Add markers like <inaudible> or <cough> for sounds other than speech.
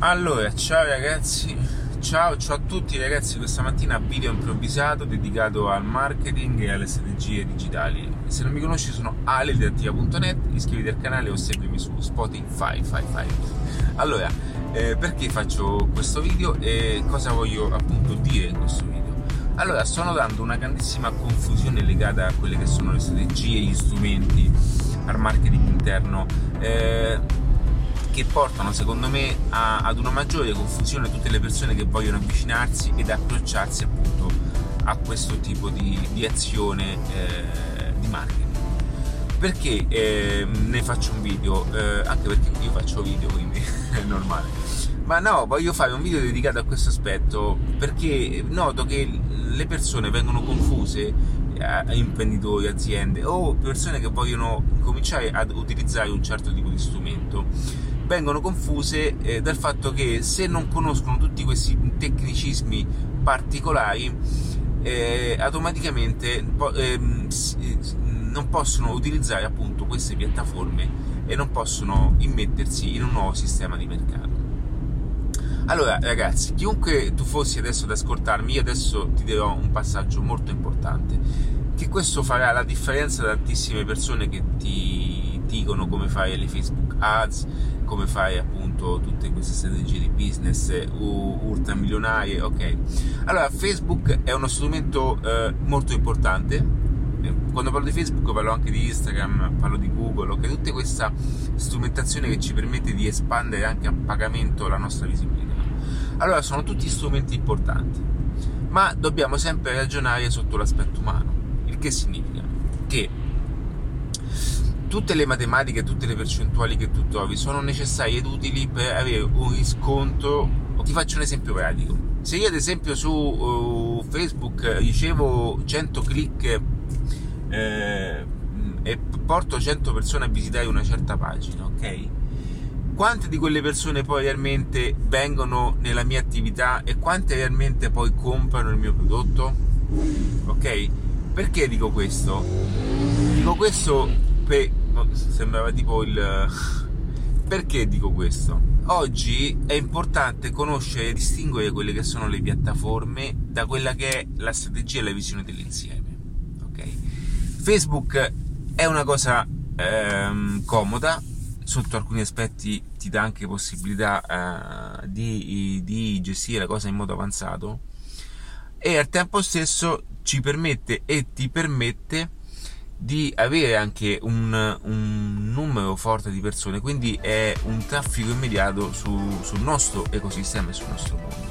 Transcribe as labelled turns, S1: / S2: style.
S1: Allora, ciao ragazzi, ciao, ciao a tutti ragazzi, questa mattina video improvvisato dedicato al marketing e alle strategie digitali. Se non mi conosci sono alidattiva.net, iscriviti al canale o seguimi su Spotify. Fai, fai. Allora, eh, perché faccio questo video e cosa voglio appunto dire in questo video? Allora, sto notando una grandissima confusione legata a quelle che sono le strategie, gli strumenti, al marketing interno. Eh, che portano secondo me a, ad una maggiore confusione tutte le persone che vogliono avvicinarsi ed approcciarsi appunto a questo tipo di, di azione eh, di marketing. Perché eh, ne faccio un video? Eh, anche perché io faccio video, quindi <laughs> è normale. Ma no, voglio fare un video dedicato a questo aspetto perché noto che le persone vengono confuse a imprenditori, aziende o persone che vogliono cominciare ad utilizzare un certo tipo di strumento vengono confuse eh, dal fatto che se non conoscono tutti questi tecnicismi particolari eh, automaticamente eh, non possono utilizzare appunto queste piattaforme e non possono immettersi in un nuovo sistema di mercato. Allora ragazzi, chiunque tu fossi adesso ad ascoltarmi, io adesso ti dirò un passaggio molto importante, che questo farà la differenza da tantissime persone che ti dicono come fare le Facebook Ads, come fai appunto tutte queste strategie di business ultramilionarie, ok. Allora, Facebook è uno strumento eh, molto importante. Eh, quando parlo di Facebook parlo anche di Instagram, parlo di Google, ok, tutta questa strumentazione che ci permette di espandere anche a pagamento la nostra visibilità. Allora, sono tutti strumenti importanti, ma dobbiamo sempre ragionare sotto l'aspetto umano. Il che significa che tutte le matematiche, tutte le percentuali che tu trovi sono necessarie ed utili per avere un riscontro. Ti faccio un esempio pratico. Se io ad esempio su uh, Facebook ricevo 100 click eh, e porto 100 persone a visitare una certa pagina, ok? Quante di quelle persone poi realmente vengono nella mia attività e quante realmente poi comprano il mio prodotto? Ok? Perché dico questo? Dico questo per... sembrava tipo il... <laughs> Perché dico questo? Oggi è importante conoscere e distinguere quelle che sono le piattaforme da quella che è la strategia e la visione dell'insieme. Ok? Facebook è una cosa ehm, comoda, sotto alcuni aspetti ti dà anche possibilità eh, di, di gestire la cosa in modo avanzato e al tempo stesso ci permette e ti permette di avere anche un, un, numero forte di persone, quindi è un traffico immediato su, sul nostro ecosistema e sul nostro mondo.